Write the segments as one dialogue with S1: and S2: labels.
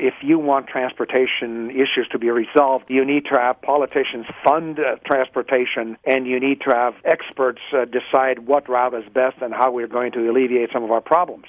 S1: if you want transportation issues to be resolved, you need to have politicians fund uh, transportation and you need to have experts uh, decide what route is best and how we're going to alleviate some of our problems.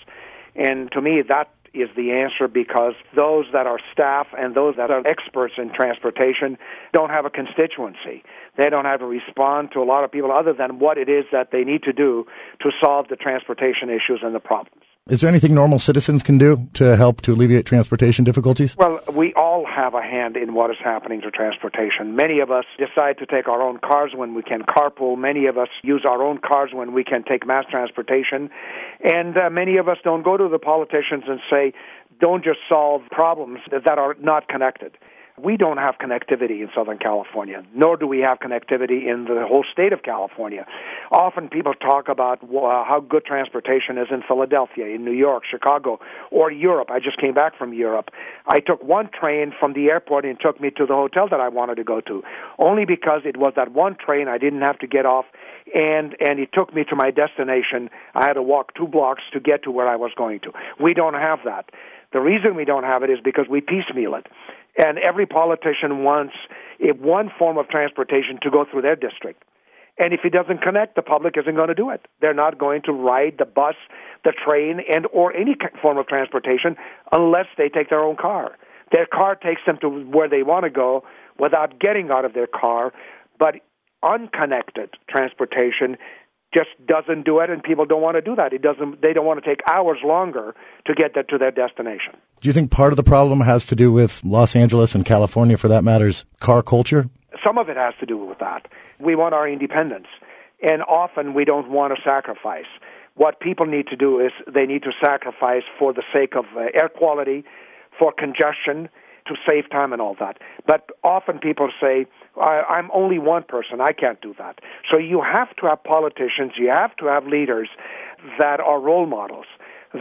S1: And to me, that is the answer because those that are staff and those that are experts in transportation don't have a constituency. They don't have to respond to a lot of people other than what it is that they need to do to solve the transportation issues and the problems.
S2: Is there anything normal citizens can do to help to alleviate transportation difficulties?
S1: Well, we all have a hand in what is happening to transportation. Many of us decide to take our own cars when we can carpool. Many of us use our own cars when we can take mass transportation. And uh, many of us don't go to the politicians and say, don't just solve problems that are not connected. We don't have connectivity in Southern California, nor do we have connectivity in the whole state of California. Often people talk about uh, how good transportation is in Philadelphia, in New York, Chicago, or Europe. I just came back from Europe. I took one train from the airport and took me to the hotel that I wanted to go to, only because it was that one train I didn't have to get off and and it took me to my destination. I had to walk two blocks to get to where I was going to. We don't have that. The reason we don't have it is because we piecemeal it. And every politician wants one form of transportation to go through their district. And if it doesn't connect, the public isn't going to do it. They're not going to ride the bus, the train, and or any form of transportation unless they take their own car. Their car takes them to where they want to go without getting out of their car. But unconnected transportation just doesn't do it and people don't want to do that. It doesn't they don't want to take hours longer to get that to their destination.
S2: Do you think part of the problem has to do with los angeles and california for that matters car culture?
S1: Some of it has to do with that. We want our independence and often we don't want to sacrifice. What people need to do is they need to sacrifice for the sake of uh, air quality for congestion to save time and all that. But often people say, I'm only one person, I can't do that. So you have to have politicians, you have to have leaders that are role models,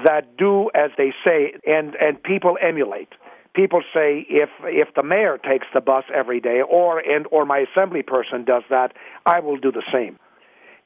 S1: that do as they say, and, and people emulate. People say if if the mayor takes the bus every day, or and or my assembly person does that, I will do the same.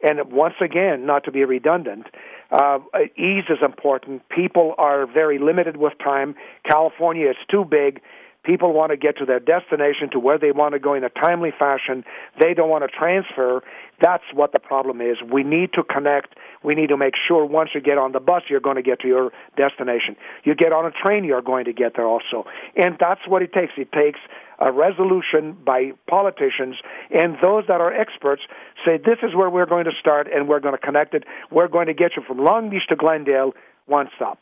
S1: And once again, not to be redundant, uh, ease is important. People are very limited with time. California is too big. People want to get to their destination, to where they want to go in a timely fashion. They don't want to transfer. That's what the problem is. We need to connect. We need to make sure once you get on the bus, you're going to get to your destination. You get on a train, you're going to get there also. And that's what it takes. It takes a resolution by politicians and those that are experts say this is where we're going to start and we're going to connect it. We're going to get you from Long Beach to Glendale one stop.